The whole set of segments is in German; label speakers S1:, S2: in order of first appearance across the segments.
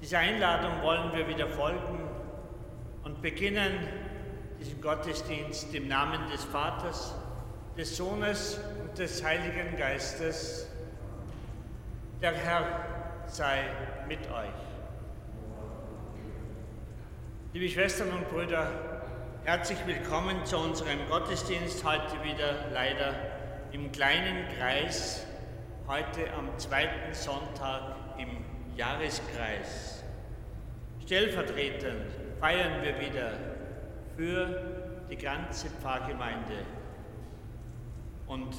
S1: Dieser Einladung wollen wir wieder folgen und beginnen diesen Gottesdienst im Namen des Vaters, des Sohnes und des Heiligen Geistes. Der Herr sei mit euch. Liebe Schwestern und Brüder, herzlich willkommen zu unserem Gottesdienst heute wieder leider im kleinen Kreis, heute am zweiten Sonntag Jahreskreis. Stellvertretend feiern wir wieder für die ganze Pfarrgemeinde und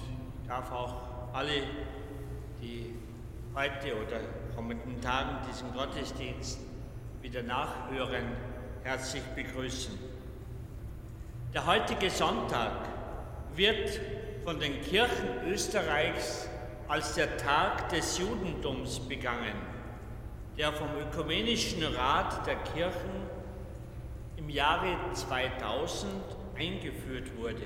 S1: darf auch alle, die heute oder kommenden Tagen diesen Gottesdienst wieder nachhören, herzlich begrüßen. Der heutige Sonntag wird von den Kirchen Österreichs als der Tag des Judentums begangen, der vom Ökumenischen Rat der Kirchen im Jahre 2000 eingeführt wurde.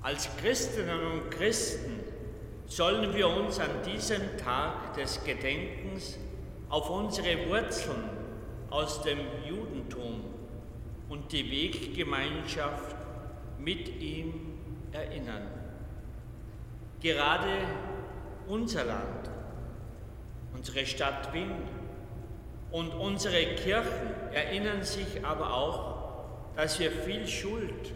S1: Als Christinnen und Christen sollen wir uns an diesem Tag des Gedenkens auf unsere Wurzeln aus dem Judentum und die Weggemeinschaft mit ihm erinnern. Gerade unser Land, unsere Stadt Wien und unsere Kirchen erinnern sich aber auch, dass wir viel Schuld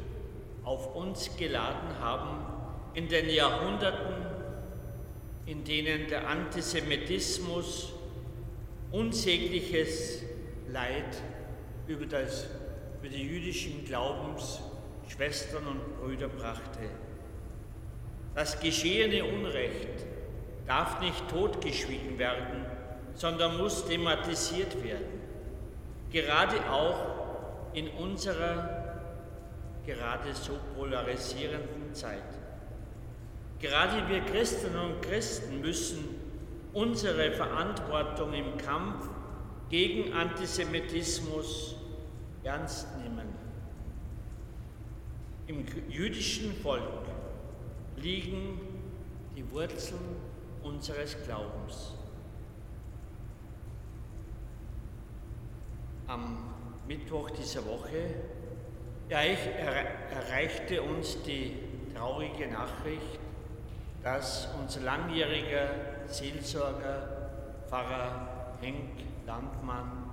S1: auf uns geladen haben in den Jahrhunderten, in denen der Antisemitismus unsägliches Leid über, das, über die jüdischen Glaubensschwestern und Brüder brachte. Das geschehene Unrecht darf nicht totgeschwiegen werden, sondern muss thematisiert werden. Gerade auch in unserer gerade so polarisierenden Zeit. Gerade wir Christinnen und Christen müssen unsere Verantwortung im Kampf gegen Antisemitismus ernst nehmen. Im jüdischen Volk liegen die Wurzeln unseres Glaubens. Am Mittwoch dieser Woche erreichte uns die traurige Nachricht, dass unser langjähriger Seelsorger Pfarrer Henk Landmann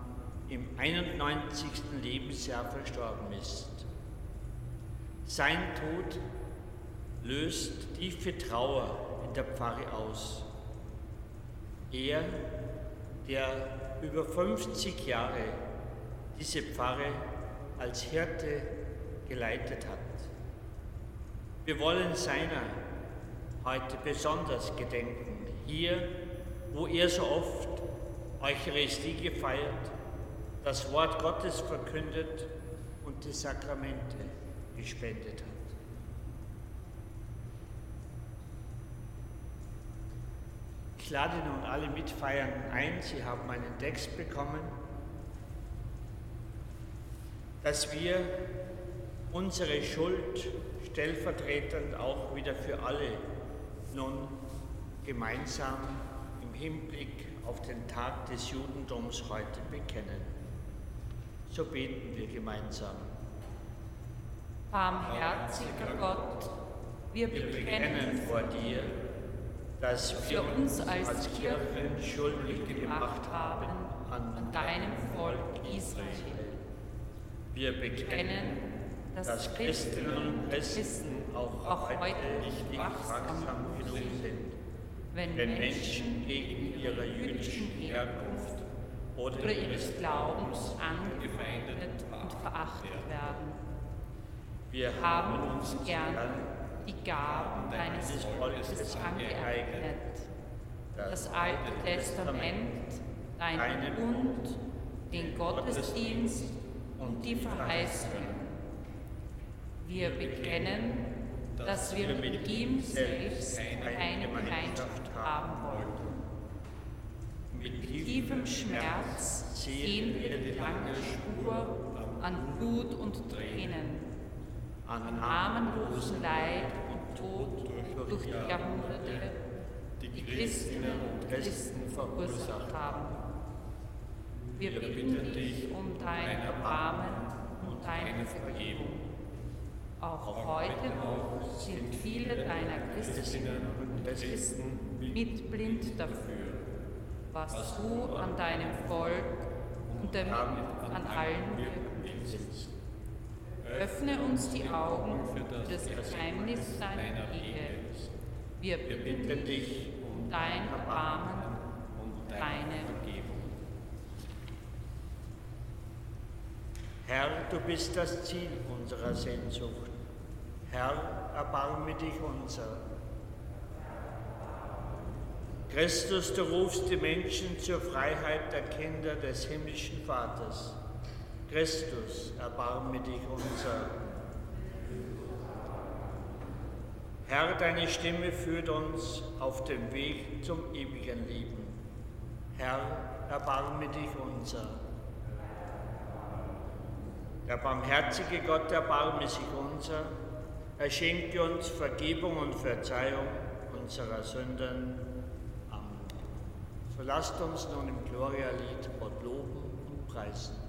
S1: im 91. Lebensjahr verstorben ist. Sein Tod löst tiefe Trauer der Pfarre aus. Er, der über 50 Jahre diese Pfarre als Hirte geleitet hat. Wir wollen seiner heute besonders gedenken, hier, wo er so oft Eucharistie gefeiert, das Wort Gottes verkündet und die Sakramente gespendet hat. Ich lade nun alle Mitfeiernden ein, Sie haben einen Text bekommen, dass wir unsere Schuld stellvertretend auch wieder für alle nun gemeinsam im Hinblick auf den Tag des Judentums heute bekennen. So beten wir gemeinsam.
S2: Barmherziger Gott, wir bekennen
S1: vor dir, dass wir uns
S2: als
S1: Kirche schuldig gemacht haben
S2: an deinem Volk Israel.
S1: Wir bekennen, dass Christinnen und Christen auch heute nicht
S2: wachsam
S1: genug sind,
S2: wenn Menschen
S1: gegen ihre jüdischen Herkunft oder
S2: ihres Glaubens angefeindet und verachtet werden.
S1: Wir
S2: Wir haben uns gern die Gaben deines Volkes angeeignet, das Alte Testament, deinen Bund, den Gottesdienst und die Verheißung. Wir bekennen, dass wir mit ihm selbst keine Gemeinschaft haben wollten. Mit tiefem Schmerz sehen wir die lange Spur an Blut und Tränen, an namenlosen Leid und Tod durch die Jahrhunderte, die Christinnen und Christen verursacht haben. Wir bitten dich um dein Erbarmen und deine Vergebung. Auch heute noch sind viele deiner Christinnen und Christen mit blind dafür, was du an deinem Volk und damit an allen wirken willst. Öffne uns die Augen für das Geheimnis deiner Wege. Wir bitten dich um dein Erbarmen und deine Vergebung.
S1: Herr, du bist das Ziel unserer Sehnsucht. Herr, erbarme dich unser. Christus, du rufst die Menschen zur Freiheit der Kinder des himmlischen Vaters. Christus, erbarme dich unser. Herr, deine Stimme führt uns auf dem Weg zum ewigen Leben. Herr, erbarme dich unser. Der barmherzige Gott erbarme sich unser, er schenke uns Vergebung und Verzeihung unserer Sünden. Amen. So lasst uns nun im Gloria-Lied Gott loben und preisen.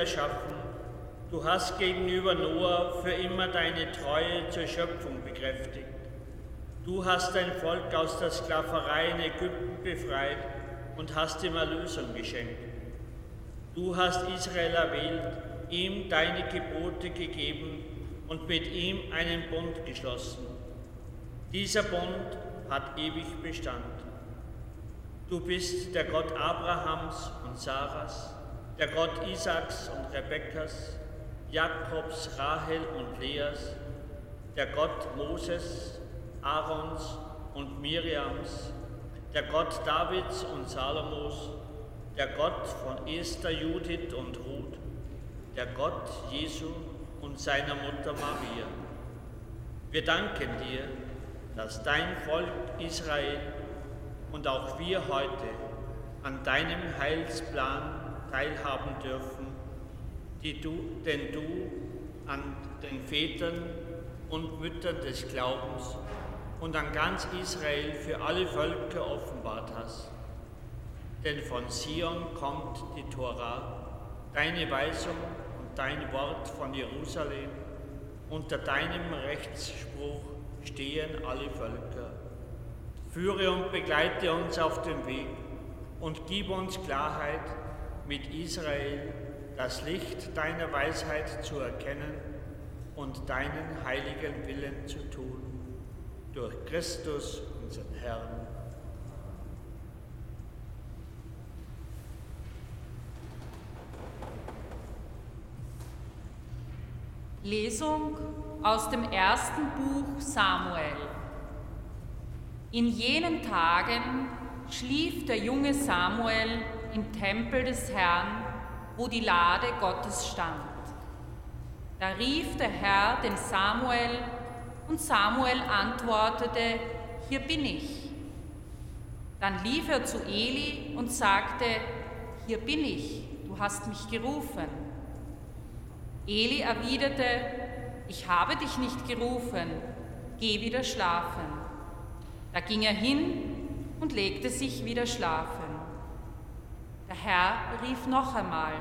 S1: erschaffen, du hast gegenüber Noah für immer deine Treue zur Schöpfung bekräftigt. Du hast dein Volk aus der Sklaverei in Ägypten befreit und hast ihm Erlösung geschenkt. Du hast Israel erwählt, ihm deine Gebote gegeben und mit ihm einen Bund geschlossen. Dieser Bund hat ewig Bestand. Du bist der Gott Abrahams und Sarahs, der Gott Isaaks und Rebekkas, Jakobs, Rahel und Leas, der Gott Moses, Aarons und Miriams, der Gott Davids und Salomos, der Gott von Esther, Judith und Ruth, der Gott Jesu und seiner Mutter Maria. Wir danken dir, dass dein Volk Israel und auch wir heute an deinem Heilsplan teilhaben dürfen, du, den du an den Vätern und Müttern des Glaubens und an ganz Israel für alle Völker offenbart hast. Denn von Sion kommt die Tora, deine Weisung und dein Wort von Jerusalem. Unter deinem Rechtsspruch stehen alle Völker. Führe und begleite uns auf dem Weg und gib uns Klarheit, mit Israel das Licht deiner Weisheit zu erkennen und deinen heiligen Willen zu tun. Durch Christus, unseren Herrn.
S2: Lesung aus dem ersten Buch Samuel. In jenen Tagen schlief der junge Samuel im Tempel des Herrn, wo die Lade Gottes stand. Da rief der Herr den Samuel und Samuel antwortete, hier bin ich. Dann lief er zu Eli und sagte, hier bin ich, du hast mich gerufen. Eli erwiderte, ich habe dich nicht gerufen, geh wieder schlafen. Da ging er hin und legte sich wieder schlafen. Herr rief noch einmal,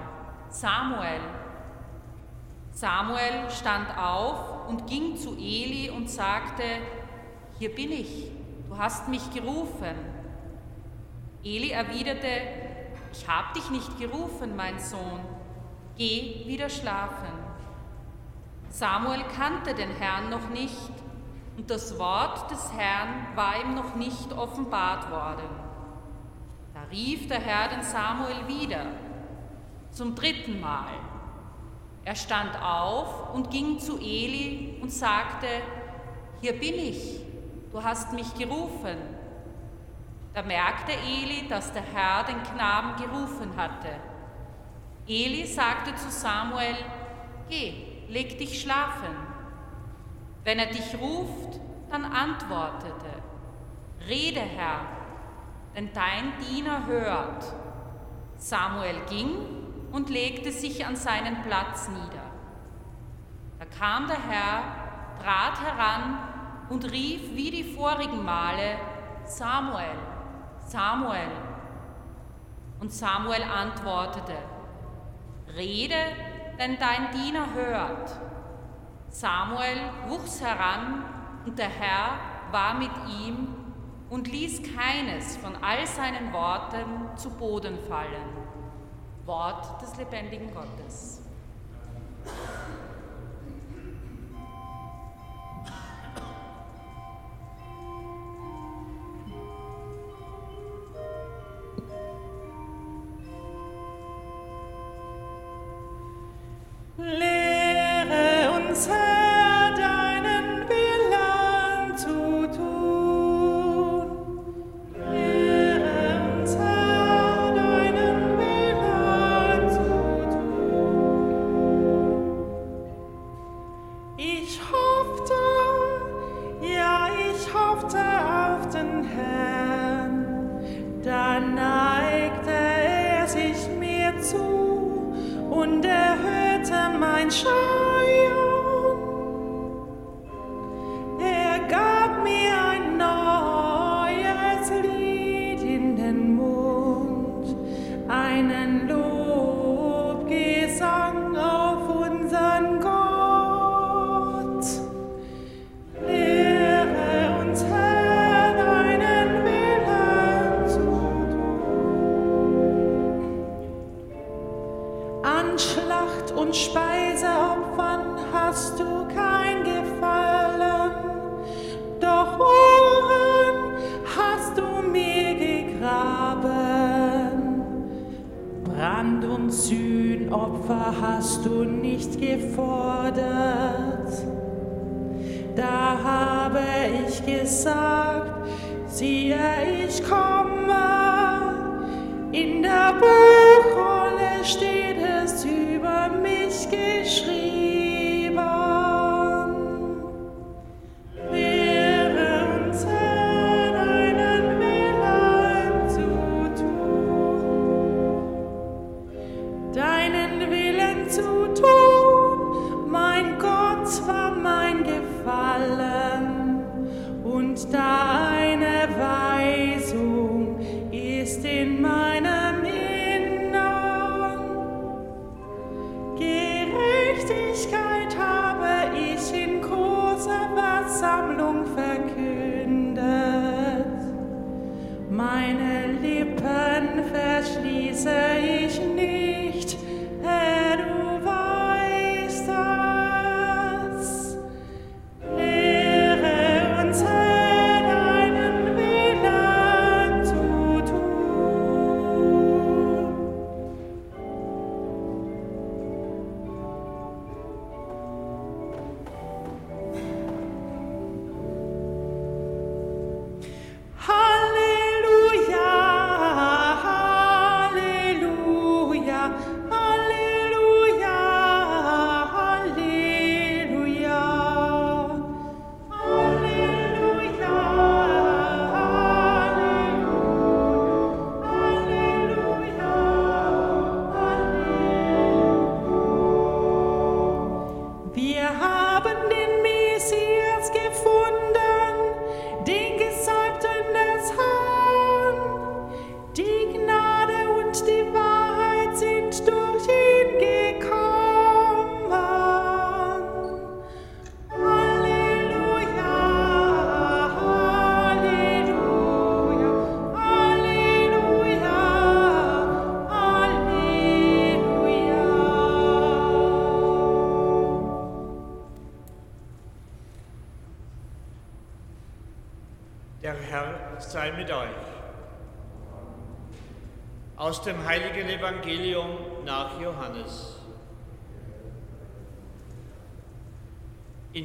S2: Samuel. Samuel stand auf und ging zu Eli und sagte, hier bin ich, du hast mich gerufen. Eli erwiderte, ich habe dich nicht gerufen, mein Sohn, geh wieder schlafen. Samuel kannte den Herrn noch nicht und das Wort des Herrn war ihm noch nicht offenbart worden. Rief der Herr den Samuel wieder, zum dritten Mal. Er stand auf und ging zu Eli und sagte, hier bin ich, du hast mich gerufen. Da merkte Eli, dass der Herr den Knaben gerufen hatte. Eli sagte zu Samuel, Geh, leg dich schlafen. Wenn er dich ruft, dann antwortete, Rede, Herr, denn dein Diener hört. Samuel ging und legte sich an seinen Platz nieder. Da kam der Herr, trat heran und rief wie die vorigen Male, Samuel, Samuel. Und Samuel antwortete, Rede, denn dein Diener hört. Samuel wuchs heran und der Herr war mit ihm und ließ keines von all seinen Worten zu Boden fallen. Wort des lebendigen Gottes.
S3: gesagt, siehe, ich komme. In
S1: der Buchrolle steht es über mich geschrieben.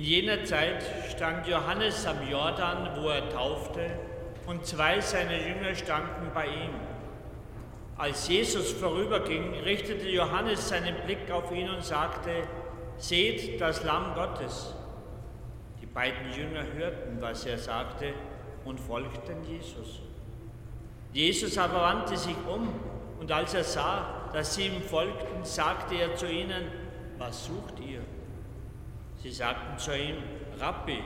S1: Jener Zeit stand Johannes am Jordan, wo er taufte, und zwei seiner Jünger standen bei ihm. Als Jesus vorüberging, richtete Johannes seinen Blick auf ihn und sagte, Seht das Lamm Gottes. Die beiden Jünger hörten, was er sagte, und folgten Jesus. Jesus aber wandte sich um, und als er sah, dass sie ihm folgten, sagte er zu ihnen, was sucht ihr? Sie sagten zu ihm, Rabbi,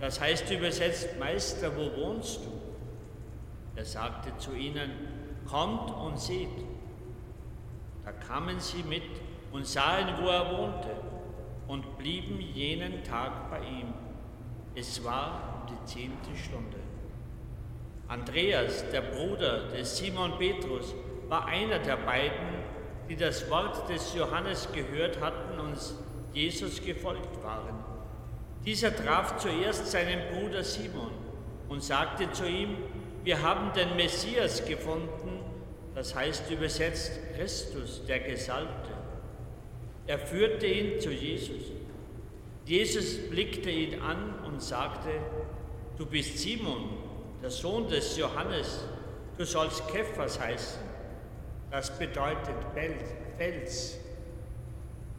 S1: das heißt übersetzt Meister, wo wohnst du? Er sagte zu ihnen, kommt und seht. Da kamen sie mit und sahen, wo er wohnte, und blieben jenen Tag bei ihm. Es war um die zehnte Stunde. Andreas, der Bruder des Simon Petrus, war einer der beiden, die das Wort des Johannes gehört hatten und Jesus gefolgt waren. Dieser traf zuerst seinen Bruder Simon und sagte zu ihm, wir haben den Messias gefunden, das heißt übersetzt Christus, der Gesalbte. Er führte ihn zu Jesus. Jesus blickte ihn an und sagte, du bist Simon, der Sohn des Johannes, du sollst Kephas heißen. Das bedeutet Fels,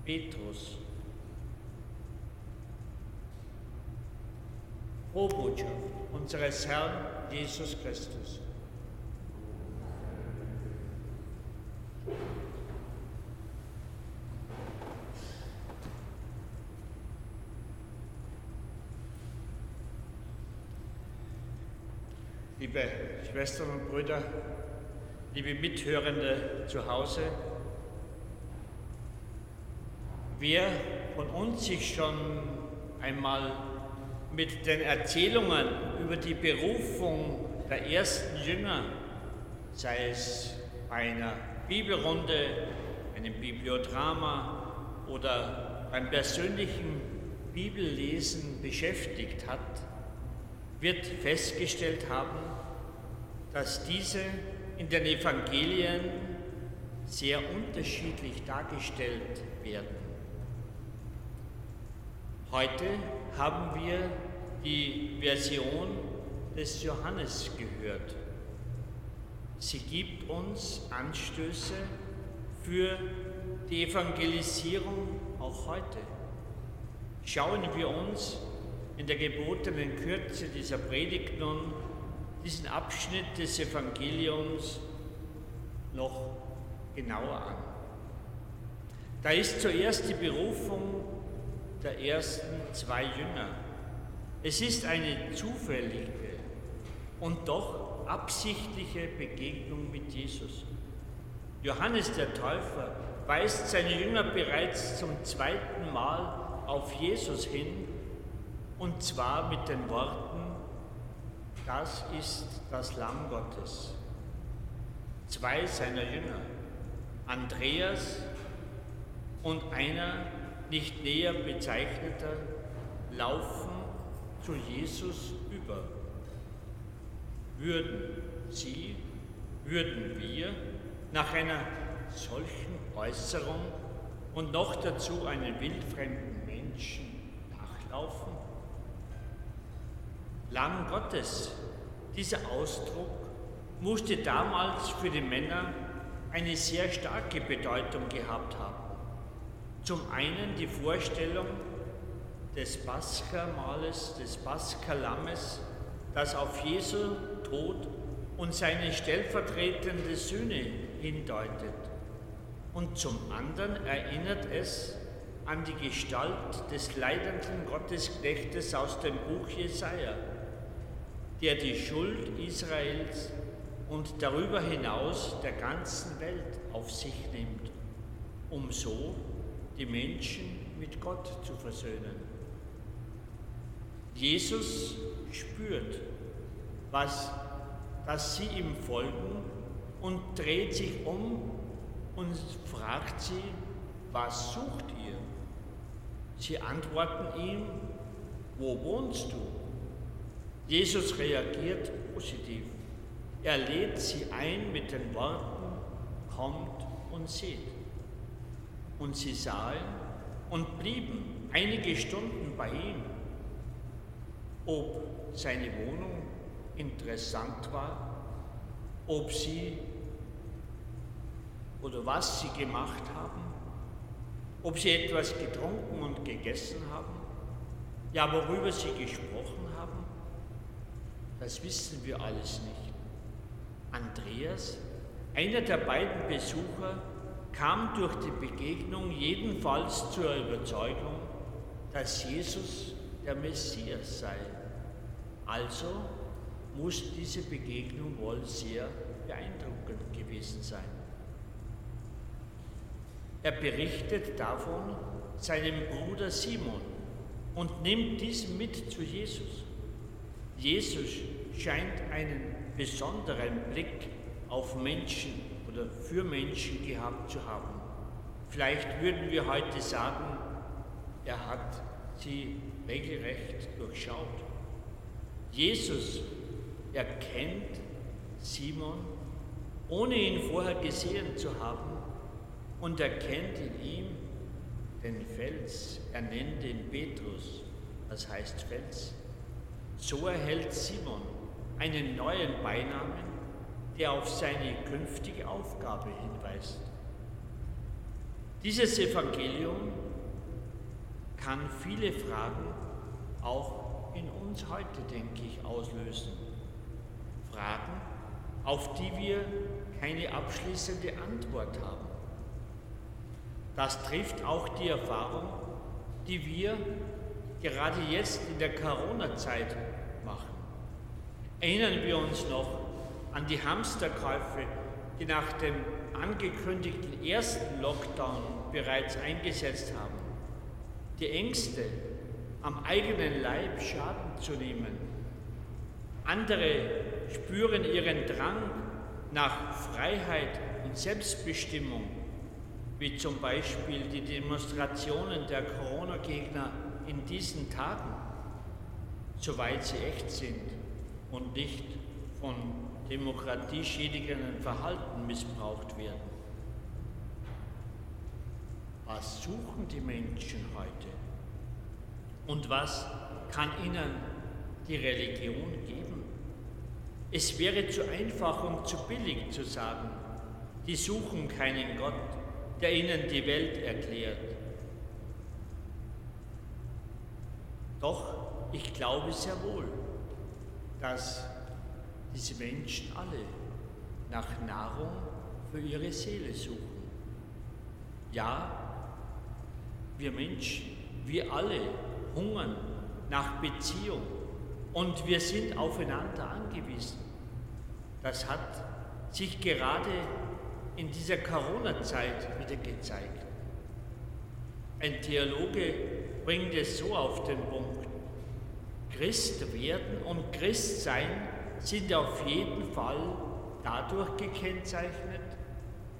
S1: Petrus. Frohe Botschaft unseres Herrn Jesus Christus. Liebe Schwestern und Brüder, liebe Mithörende zu Hause, wer von uns sich schon einmal mit den Erzählungen über die Berufung der ersten Jünger, sei es bei einer Bibelrunde, einem Bibliodrama oder beim persönlichen Bibellesen beschäftigt hat, wird festgestellt haben, dass diese in den Evangelien sehr unterschiedlich dargestellt werden. Heute haben wir die Version des Johannes gehört. Sie gibt uns Anstöße für die Evangelisierung auch heute. Schauen wir uns in der gebotenen Kürze dieser Predigt nun diesen Abschnitt des Evangeliums noch genauer an. Da ist zuerst die Berufung der ersten zwei Jünger. Es ist eine zufällige und doch absichtliche Begegnung mit Jesus. Johannes der Täufer weist seine Jünger bereits zum zweiten Mal auf Jesus hin und zwar mit den Worten, das ist das Lamm Gottes. Zwei seiner Jünger, Andreas und einer nicht näher bezeichneter, laufen zu Jesus über. Würden sie, würden wir nach einer solchen Äußerung und noch dazu einen wildfremden Menschen nachlaufen? Lamm Gottes, dieser Ausdruck musste damals für die Männer eine sehr starke Bedeutung gehabt haben. Zum einen die Vorstellung des Pascha-Mahles, des Pascha-Lammes, das auf Jesu Tod und seine stellvertretende Sühne hindeutet. Und zum anderen erinnert es an die Gestalt des leidenden Gottesknechtes aus dem Buch Jesaja, der die Schuld Israels und darüber hinaus der ganzen Welt auf sich nimmt, um so die Menschen mit Gott zu versöhnen. Jesus spürt, was, dass sie ihm folgen und dreht sich um und fragt sie, was sucht ihr? Sie antworten ihm, wo wohnst du? Jesus reagiert positiv. Er lädt sie ein mit den Worten, kommt und seht. Und sie sahen und blieben einige Stunden bei ihm. Ob seine Wohnung interessant war, ob sie oder was sie gemacht haben, ob sie etwas getrunken und gegessen haben, ja, worüber sie gesprochen haben, das wissen wir alles nicht. Andreas, einer der beiden Besucher, kam durch die Begegnung jedenfalls zur Überzeugung, dass Jesus der Messias sei. Also muss diese Begegnung wohl sehr beeindruckend gewesen sein. Er berichtet davon seinem Bruder Simon und nimmt diesen mit zu Jesus. Jesus scheint einen besonderen Blick auf Menschen oder für Menschen gehabt zu haben. Vielleicht würden wir heute sagen, er hat sie regelrecht durchschaut. Jesus erkennt Simon, ohne ihn vorher gesehen zu haben, und erkennt in ihm den Fels. Er nennt ihn Petrus, das heißt Fels. So erhält Simon einen neuen Beinamen, der auf seine künftige Aufgabe hinweist. Dieses Evangelium kann viele Fragen auch in uns heute, denke ich, auslösen. Fragen, auf die wir keine abschließende Antwort haben. Das trifft auch die Erfahrung, die wir gerade jetzt in der Corona-Zeit machen. Erinnern wir uns noch an die Hamsterkäufe, die nach dem angekündigten ersten Lockdown bereits eingesetzt haben. Die Ängste, am eigenen Leib Schaden zu nehmen. Andere spüren ihren Drang nach Freiheit und Selbstbestimmung wie zum Beispiel die Demonstrationen der Corona-Gegner in diesen Tagen, soweit sie echt sind und nicht von demokratieschädigenden Verhalten missbraucht werden. Was suchen die Menschen heute? Und was kann ihnen die Religion geben? Es wäre zu einfach und zu billig zu sagen, die suchen keinen Gott, der ihnen die Welt erklärt. Doch ich glaube sehr wohl, dass diese Menschen alle nach Nahrung für ihre Seele suchen. Ja, wir Menschen, wir alle hungern nach Beziehung und wir sind aufeinander angewiesen. Das hat sich gerade in dieser Corona-Zeit wieder gezeigt. Ein Theologe bringt es so auf den Punkt. Christ werden und Christsein sind auf jeden Fall dadurch gekennzeichnet,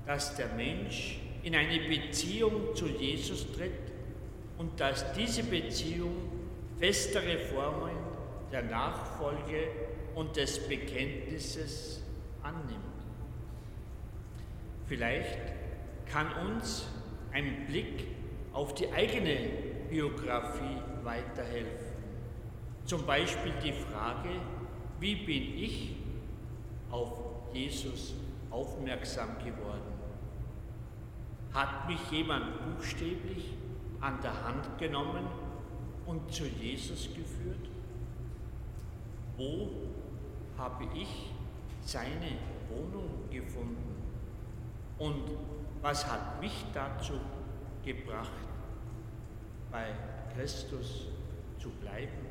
S1: dass der Mensch in eine Beziehung zu Jesus tritt und dass diese Beziehung festere Formen der Nachfolge und des Bekenntnisses annimmt. Vielleicht kann uns ein Blick auf die eigene Biografie weiterhelfen. Zum Beispiel die Frage, wie bin ich auf Jesus aufmerksam geworden? Hat mich jemand buchstäblich an der Hand genommen und zu Jesus geführt? Wo habe ich seine Wohnung gefunden? Und was hat mich dazu gebracht, bei Christus zu bleiben.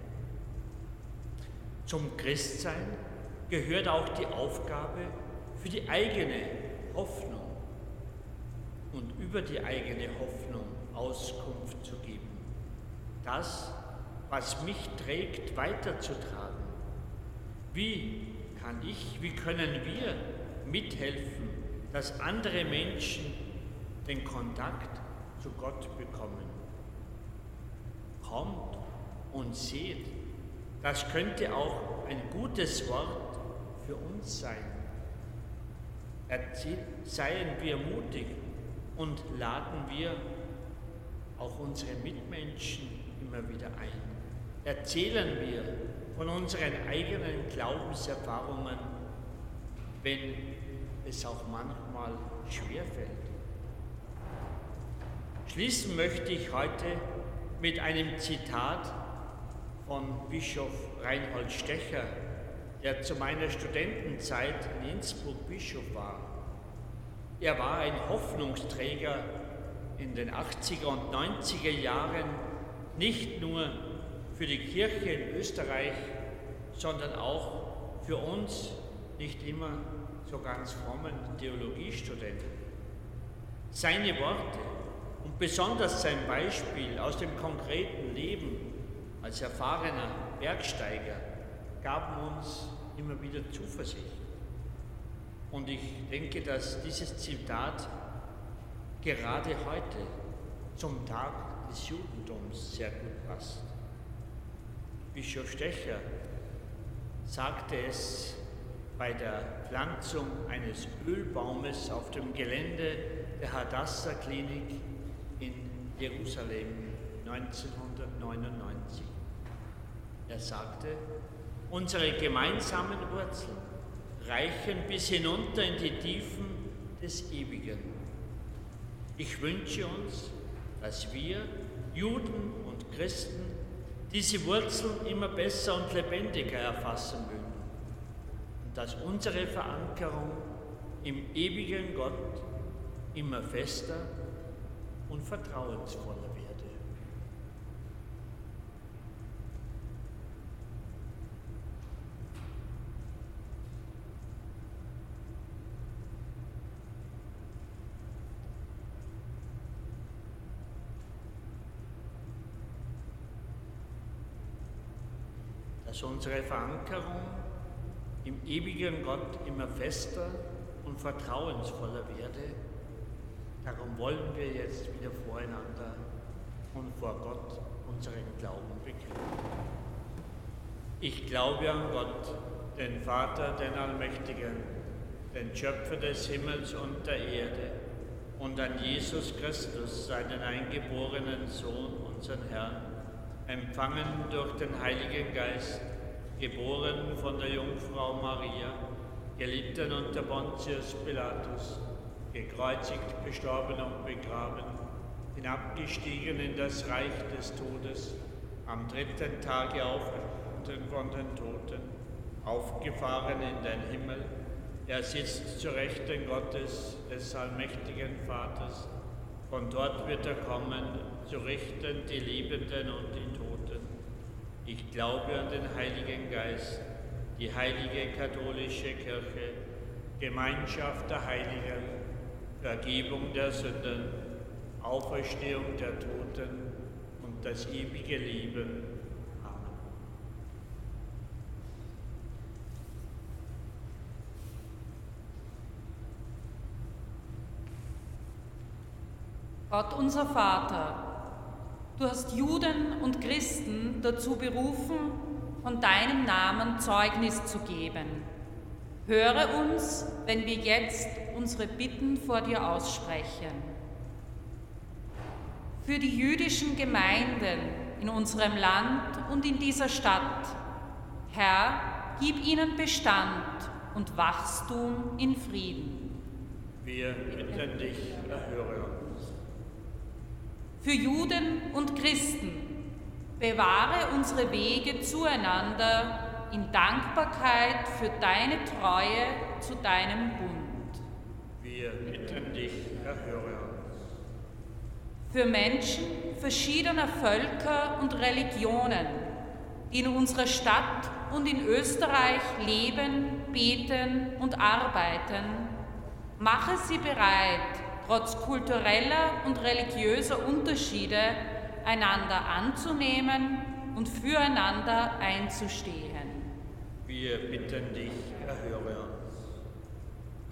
S1: Zum Christsein gehört auch die Aufgabe für die eigene Hoffnung und über die eigene Hoffnung Auskunft zu geben. Das, was mich trägt, weiterzutragen. Wie kann ich, wie können wir mithelfen, dass andere Menschen den Kontakt zu Gott bekommen? Kommt und seht, das könnte auch ein gutes Wort für uns sein. Erzähl, seien wir mutig und laden wir auch unsere Mitmenschen immer wieder ein. Erzählen wir von unseren eigenen Glaubenserfahrungen, wenn es auch manchmal schwerfällt. Schließen möchte ich heute mit einem Zitat von Bischof Reinhold Stecher, der zu meiner Studentenzeit in Innsbruck Bischof war. Er war ein Hoffnungsträger in den 80er und 90er Jahren, nicht nur für die Kirche in Österreich, sondern auch für uns nicht immer so ganz frommen Theologiestudenten. Seine Worte und besonders sein Beispiel aus dem konkreten Leben als erfahrener Bergsteiger gaben uns immer wieder Zuversicht. Und ich denke, dass dieses Zitat gerade heute zum Tag des Judentums sehr gut passt. Bischof Stecher sagte es bei der Pflanzung eines Ölbaumes auf dem Gelände der Hadassah Klinik in Jerusalem 1999. Er sagte, unsere gemeinsamen Wurzeln reichen bis hinunter in die Tiefen des Ewigen. Ich wünsche uns, dass wir, Juden und Christen, diese Wurzeln immer besser und lebendiger erfassen mögen und dass unsere Verankerung im ewigen Gott immer fester und vertrauensvoller wird. Dass unsere Verankerung im ewigen Gott immer fester und vertrauensvoller werde. Darum wollen wir jetzt wieder voreinander und vor Gott unseren Glauben bekennen. Ich glaube an Gott, den Vater, den Allmächtigen, den Schöpfer des Himmels und der Erde, und an Jesus Christus, seinen eingeborenen Sohn, unseren Herrn empfangen durch den Heiligen Geist, geboren von der Jungfrau Maria, gelitten unter Pontius Pilatus, gekreuzigt, gestorben und begraben, hinabgestiegen in das Reich des Todes, am dritten Tage aufgestanden von den Toten, aufgefahren in den Himmel, er sitzt zur Rechten Gottes, des allmächtigen Vaters, von dort wird er kommen, zu richten die Lebenden und die. Ich glaube an den Heiligen Geist, die heilige katholische Kirche, Gemeinschaft der Heiligen, Vergebung der Sünden, Auferstehung der Toten und das ewige Leben.
S2: Gott unser Vater, du hast Juden und Christen dazu berufen, von deinem Namen Zeugnis zu geben. Höre uns, wenn wir jetzt unsere Bitten vor dir aussprechen. Für die jüdischen Gemeinden in unserem Land und in dieser Stadt, Herr, gib ihnen Bestand und Wachstum in Frieden.
S1: Wir bitten dich, erhöre uns
S2: für Juden und Christen. Bewahre unsere Wege zueinander in Dankbarkeit für deine Treue zu deinem Bund.
S1: Wir bitten dich, erhöre uns.
S2: für Menschen verschiedener Völker und Religionen, die in unserer Stadt und in Österreich leben, beten und arbeiten, mache sie bereit, trotz kultureller und religiöser Unterschiede einander anzunehmen und füreinander einzustehen.
S1: Wir bitten dich, erhöre uns.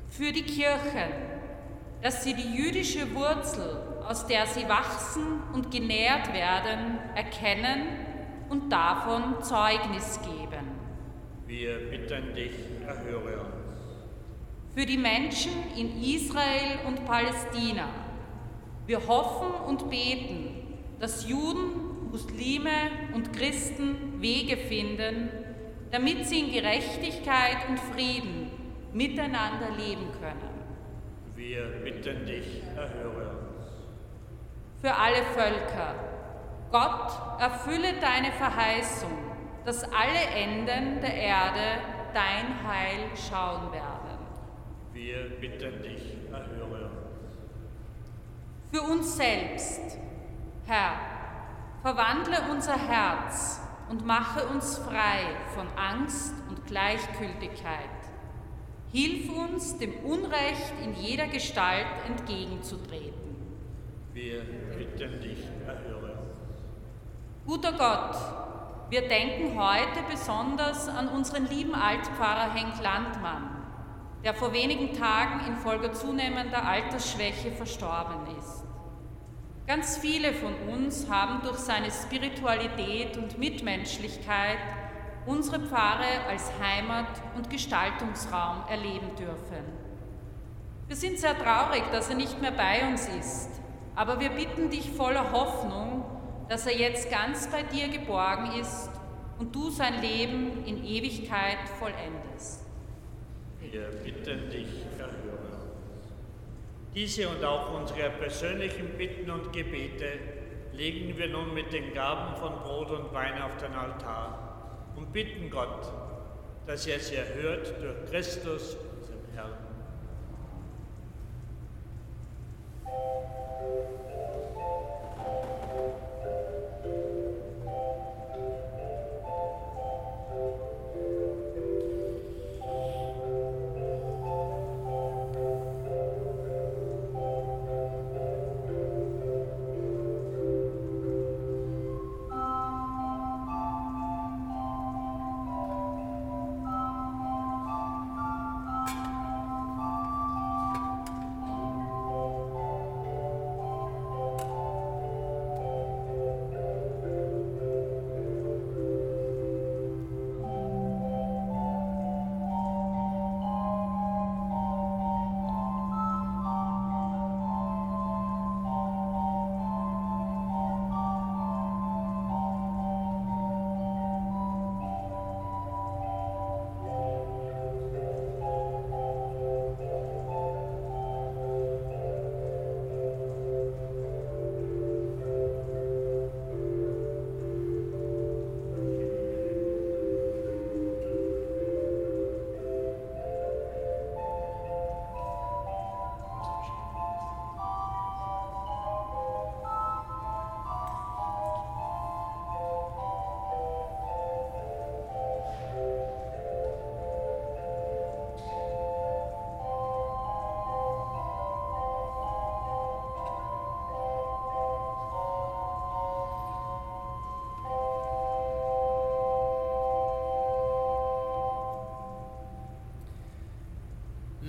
S2: Für die Kirchen, dass sie die jüdische Wurzel, aus der sie wachsen und genährt werden, erkennen und davon Zeugnis geben.
S1: Wir bitten dich, erhöre uns.
S2: Für die Menschen in Israel und Palästina. Wir hoffen und beten, dass Juden, Muslime und Christen Wege finden, damit sie in Gerechtigkeit und Frieden miteinander leben können.
S1: Wir bitten dich, erhöre uns.
S2: Für alle Völker. Gott, erfülle deine Verheißung, dass alle Enden der Erde dein Heil schauen werden.
S1: Wir bitten dich, erhöre uns.
S2: Für uns selbst, Herr, verwandle unser Herz und mache uns frei von Angst und Gleichgültigkeit. Hilf uns, dem Unrecht in jeder Gestalt entgegenzutreten.
S1: Wir bitten dich, erhöre uns.
S2: Guter Gott, wir denken heute besonders an unseren lieben Altpfarrer Henk Landmann, der vor wenigen Tagen infolge zunehmender Altersschwäche verstorben ist. Ganz viele von uns haben durch seine Spiritualität und Mitmenschlichkeit unsere Pfarre als Heimat und Gestaltungsraum erleben dürfen. Wir sind sehr traurig, dass er nicht mehr bei uns ist, aber wir bitten dich voller Hoffnung, dass er jetzt ganz bei dir geborgen ist und du sein Leben in Ewigkeit vollendest.
S1: Wir bitten dich, erhöre diese und auch unsere persönlichen Bitten und Gebete legen wir nun mit den Gaben von Brot und Wein auf den Altar und bitten Gott, dass er sie erhört durch Christus, unseren Herrn.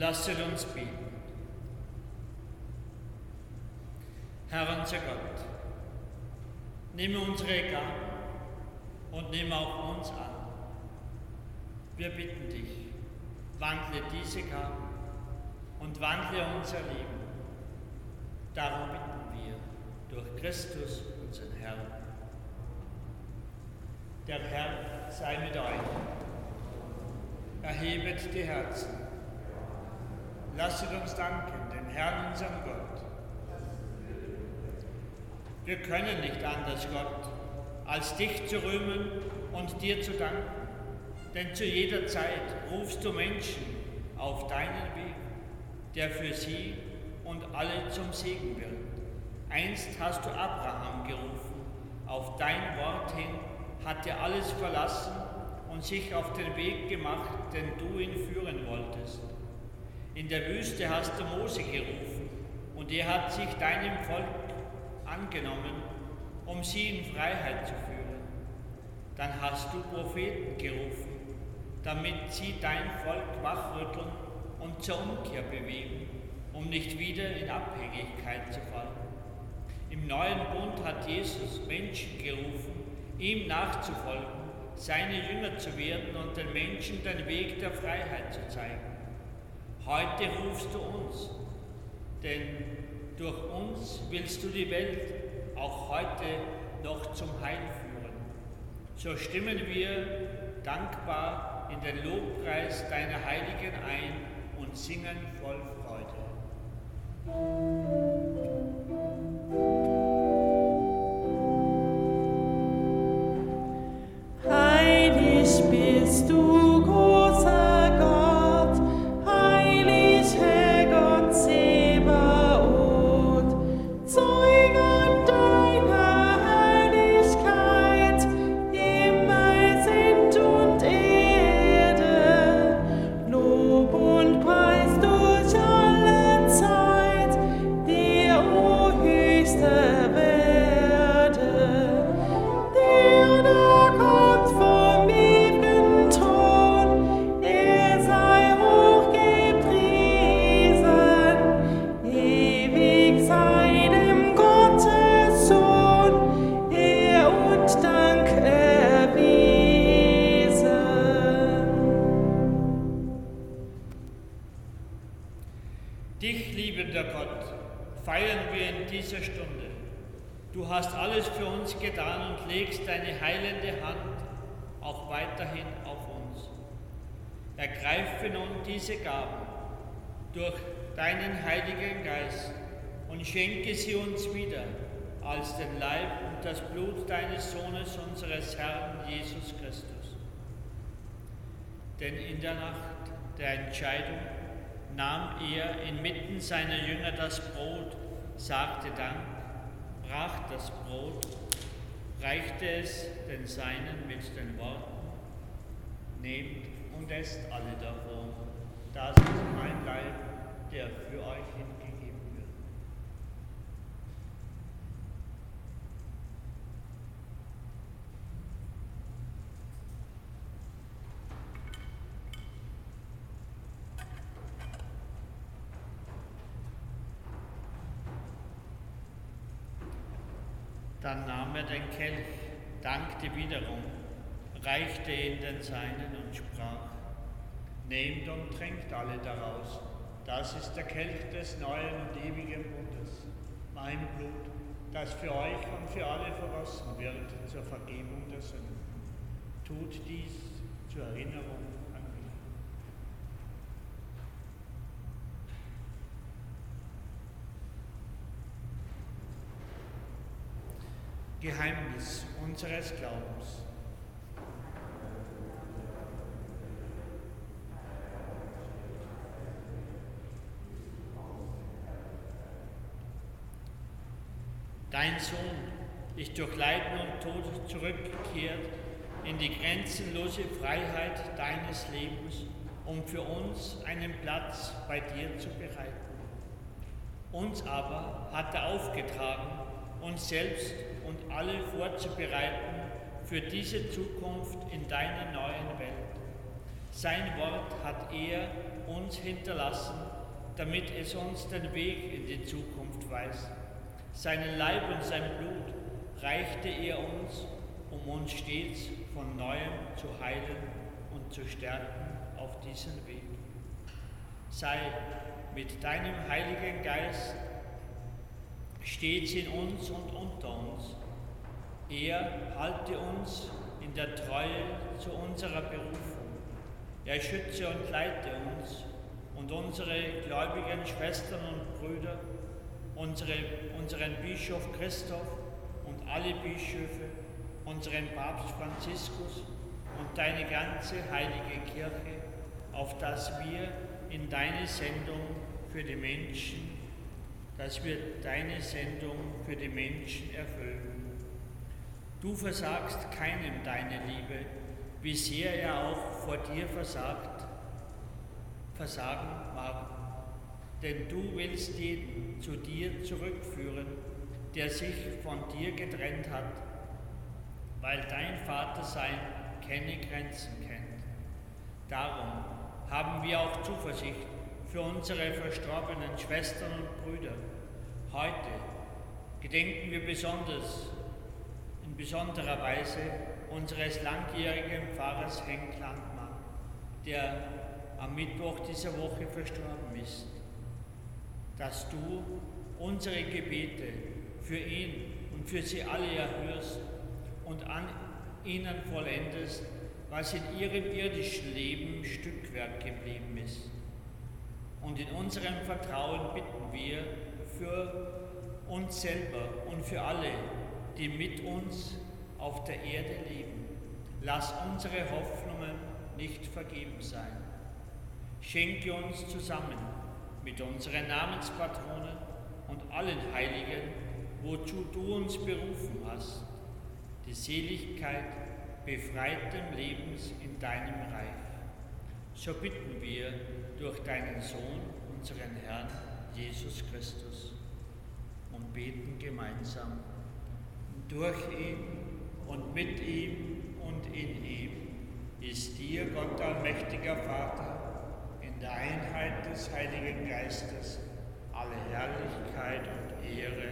S1: Lasset uns beten. Herr unser Gott, nimm unsere Gaben und nimm auch uns an. Wir bitten dich, wandle diese Gaben und wandle unser Leben. Darum bitten wir durch Christus, unseren Herrn. Der Herr sei mit euch. Erhebet die Herzen. Lasset uns danken, den Herrn, unserem Gott. Wir können nicht anders, Gott, als dich zu rühmen und dir zu danken. Denn zu jeder Zeit rufst du Menschen auf deinen Weg, der für sie und alle zum Segen wird. Einst hast du Abraham gerufen, auf dein Wort hin hat er alles verlassen und sich auf den Weg gemacht, den du ihn führen wolltest. In der Wüste hast du Mose gerufen und er hat sich deinem Volk angenommen, um sie in Freiheit zu führen. Dann hast du Propheten gerufen, damit sie dein Volk wachrütteln und zur Umkehr bewegen, um nicht wieder in Abhängigkeit zu fallen. Im neuen Bund hat Jesus Menschen gerufen, ihm nachzufolgen, seine Jünger zu werden und den Menschen den Weg der Freiheit zu zeigen. Heute rufst du uns, denn durch uns willst du die Welt auch heute noch zum Heil führen. So stimmen wir dankbar in den Lobpreis deiner Heiligen ein und singen voll Freude. Diese Gaben durch deinen Heiligen Geist und schenke sie uns wieder als den Leib und das Blut deines Sohnes, unseres Herrn Jesus Christus. Denn in der Nacht der Entscheidung nahm er inmitten seiner Jünger das Brot, sagte Dank, brach das Brot, reichte es den Seinen mit den Worten, nehmt und esst alle davon, das ist mein Leib, der für euch hingegeben wird. Dann nahm er den Kelch, dankte wiederum, reichte ihn den Seinen und sprach, Nehmt und trinkt alle daraus, das ist der Kelch des neuen und ewigen Bundes, mein Blut, das für euch und für alle vergossen wird zur Vergebung der Sünden. Tut dies zur Erinnerung an mich. Geheimnis unseres Glaubens. Dein Sohn ist durch Leiden und Tod zurückgekehrt in die grenzenlose Freiheit deines Lebens, um für uns einen Platz bei dir zu bereiten. Uns aber hat er aufgetragen, uns selbst und alle vorzubereiten für diese Zukunft in deiner neuen Welt. Sein Wort hat er uns hinterlassen, damit es uns den Weg in die Zukunft weist. Seinen Leib und sein Blut reichte er uns, um uns stets von neuem zu heilen und zu stärken auf diesem Weg. Sei mit deinem Heiligen Geist stets in uns und unter uns. Er halte uns in der Treue zu unserer Berufung. Er schütze und leite uns und unsere gläubigen Schwestern und Brüder, unsere, unseren Bischof Christoph und alle Bischöfe, unseren Papst Franziskus und deine ganze heilige Kirche, auf dass wir in deine Sendung für die Menschen dass wir deine Sendung für die Menschen erfüllen. Du versagst keinem deine Liebe, wie sehr er auch vor dir versagt, versagen mag. Denn du willst jeden zu dir zurückführen, der sich von dir getrennt hat, weil dein Vatersein keine Grenzen kennt. Darum haben wir auch Zuversicht für unsere verstorbenen Schwestern und Brüder. Heute gedenken wir besonders, in besonderer Weise unseres langjährigen Pfarrers Henk Landmann, der am Mittwoch dieser Woche verstorben ist. Dass du unsere Gebete für ihn und für sie alle erhörst und an ihnen vollendest, was in ihrem irdischen Leben Stückwerk geblieben ist. Und in unserem Vertrauen bitten wir für uns selber und für alle, die mit uns auf der Erde leben. Lass unsere Hoffnungen nicht vergeben sein. Schenke uns zusammen mit unseren Namenspatronen und allen Heiligen, wozu du uns berufen hast, die Seligkeit befreiten Lebens in deinem Reich. So bitten wir durch deinen Sohn, unseren Herrn Jesus Christus, und beten gemeinsam durch ihn und mit ihm und in ihm ist dir, Gott allmächtiger Vater, der Einheit des Heiligen Geistes alle Herrlichkeit und Ehre.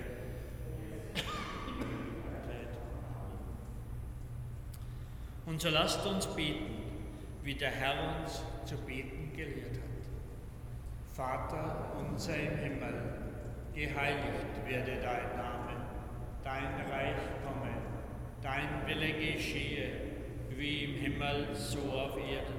S1: Und so lasst uns beten, wie der Herr uns zu beten gelehrt hat. Vater unser im Himmel, geheiligt werde dein Name, dein Reich komme dein Wille geschehe, wie im Himmel, so auf Erden.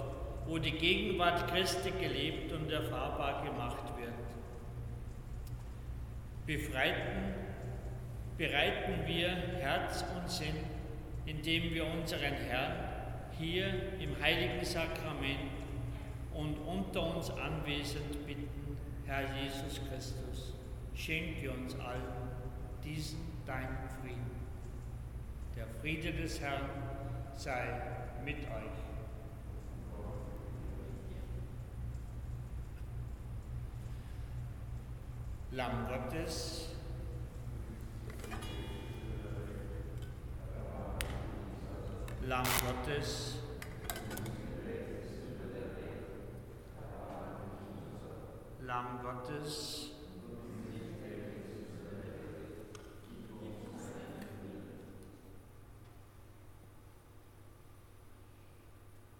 S1: wo die Gegenwart Christi gelebt und erfahrbar gemacht wird. Befreiten, bereiten wir Herz und Sinn, indem wir unseren Herrn hier im heiligen Sakrament und unter uns anwesend bitten, Herr Jesus Christus, schenke uns allen diesen deinen Frieden. Der Friede des Herrn sei mit euch. Lamm Gottes, Lamm Gottes, Lamm Gottes,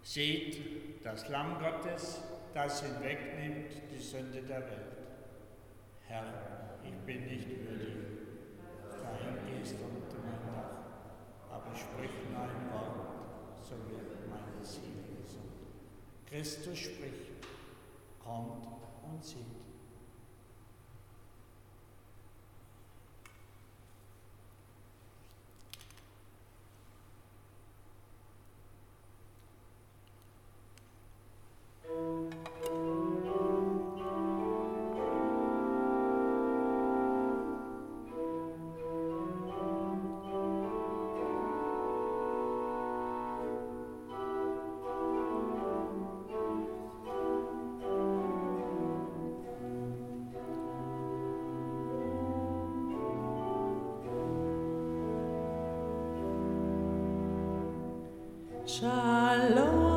S1: Seht das Lamm Gottes, das hinwegnimmt die Sünde der Welt. Herr, ich bin nicht würdig, dahin gehst unter mein Dach, aber sprich nur ein Wort, so wird meine Seele gesund. Christus spricht, kommt und sieht. Shalom.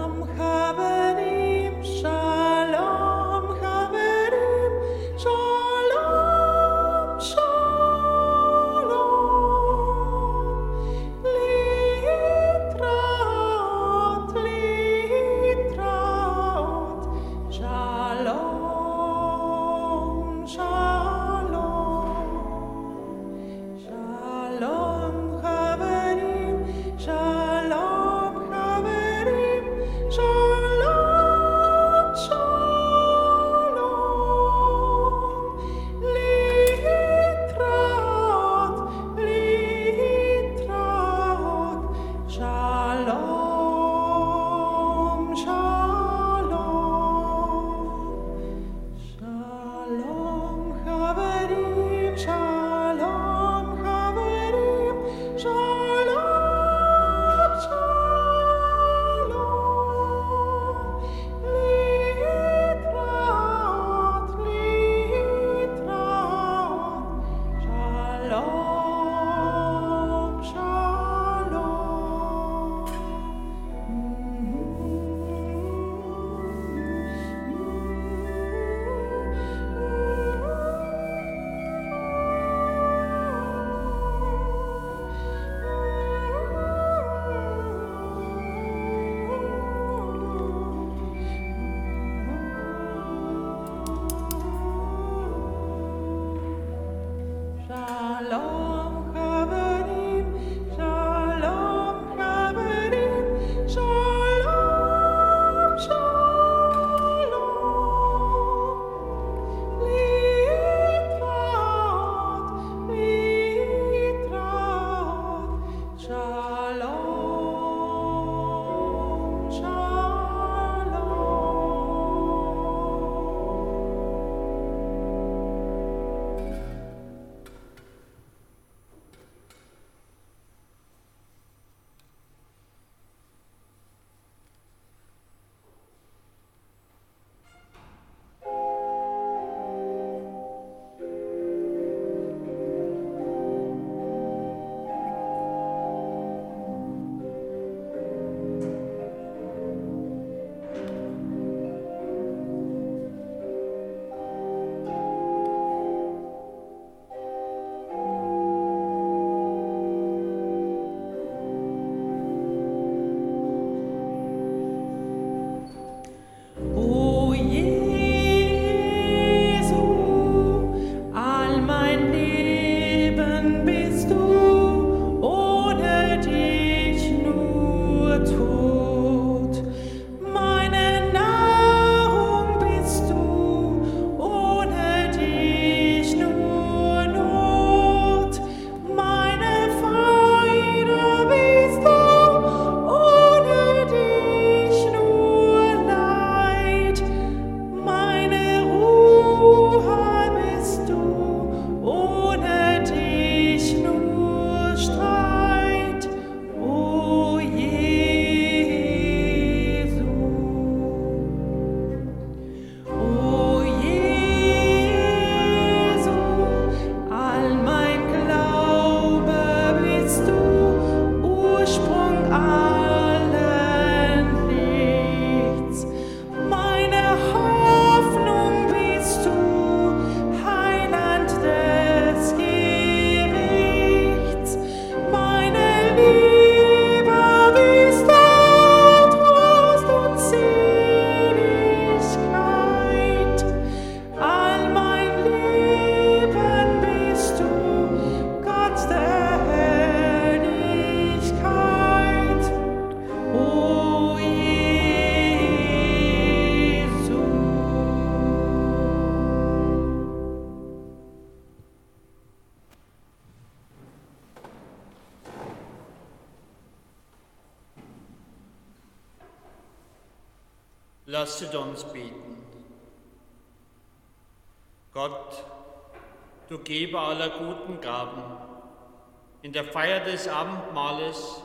S1: Des Abendmahles,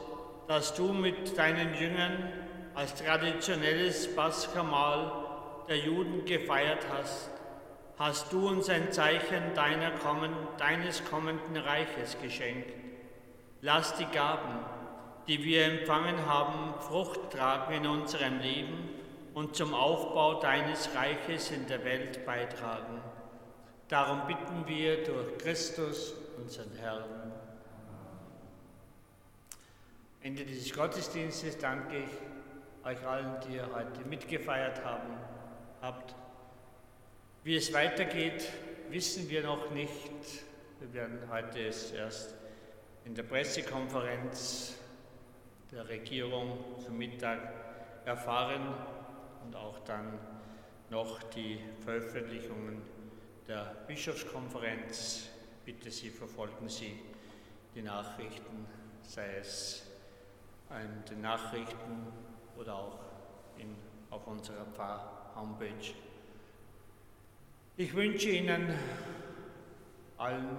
S1: das du mit deinen Jüngern als traditionelles Paschamahl der Juden gefeiert hast, hast du uns ein Zeichen kommen, deines kommenden Reiches geschenkt. Lass die Gaben, die wir empfangen haben, Frucht tragen in unserem Leben und zum Aufbau deines Reiches in der Welt beitragen. Darum bitten wir durch Christus, unseren Herrn. Ende dieses Gottesdienstes danke ich euch allen, die ihr heute mitgefeiert haben, habt. Wie es weitergeht, wissen wir noch nicht. Wir werden heute es erst in der Pressekonferenz der Regierung zum Mittag erfahren und auch dann noch die Veröffentlichungen der Bischofskonferenz. Bitte Sie, verfolgen Sie die Nachrichten, sei es in den Nachrichten oder auch in, auf unserer Pfarr-Homepage. Ich wünsche Ihnen allen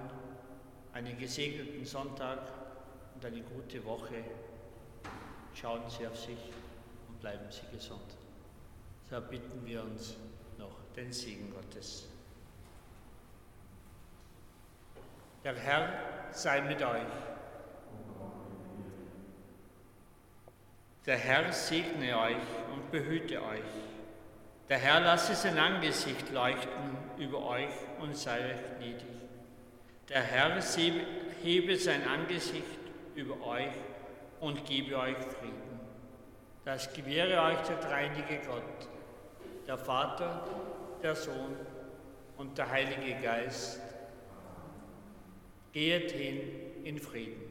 S1: einen gesegneten Sonntag und eine gute Woche. Schauen Sie auf sich und bleiben Sie gesund. So bitten wir uns noch den Segen Gottes. Der Herr sei mit euch. Der Herr segne euch und behüte euch. Der Herr lasse sein Angesicht leuchten über euch und sei euch gnädig. Der Herr hebe sein Angesicht über euch und gebe euch Frieden. Das gewähre euch der dreinige Gott, der Vater, der Sohn und der Heilige Geist. Geht hin in Frieden.